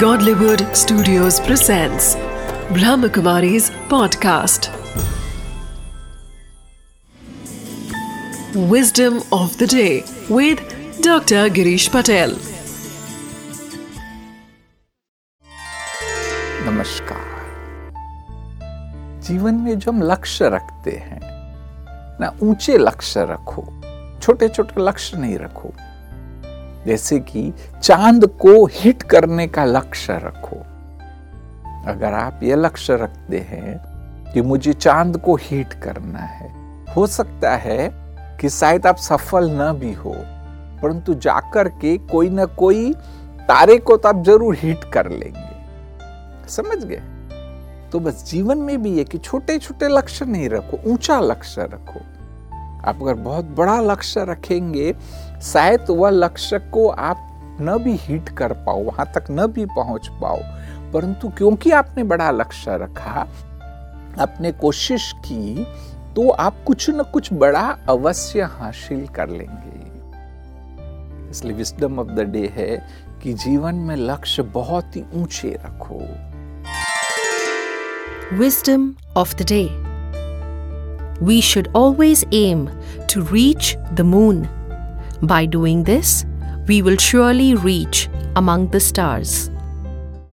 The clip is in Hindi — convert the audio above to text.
Godlywood Studios presents Brahmakumari's podcast. Wisdom of the day with Dr. Girish Patel. नमस्कार जीवन में जो हम लक्ष्य रखते हैं ना ऊँचे लक्ष्य रखो छोटे छोटे लक्ष्य नहीं रखो जैसे कि चाँद को हिट करने का लक्ष्य रखो। अगर आप ये लक्ष्य रखते हैं कि मुझे चाँद को हिट करना है, हो सकता है कि शायद आप सफल न भी हो, परंतु जाकर के कोई ना कोई तारे को तो आप ज़रूर हिट कर लेंगे। समझ गए? तो बस जीवन में भी है कि छोटे छोटे लक्ष्य नहीं रखो, ऊँचा लक्ष्य रखो। आप अगर बहुत बड़ा लक्ष्य रखेंगे, शायद वह लक्ष्य को आप न भी हिट कर पाओ, वहाँ तक न भी पहुँच पाओ, परंतु क्योंकि आपने बड़ा लक्ष्य रखा, आपने कोशिश की तो आप कुछ न कुछ बड़ा अवश्य हासिल कर लेंगे। इसलिए विस्डम ऑफ़ द डे है कि जीवन में लक्ष्य बहुत ही ऊँचे रखो। Wisdom of the day We should always aim to reach the moon. By doing this, we will surely reach among the stars.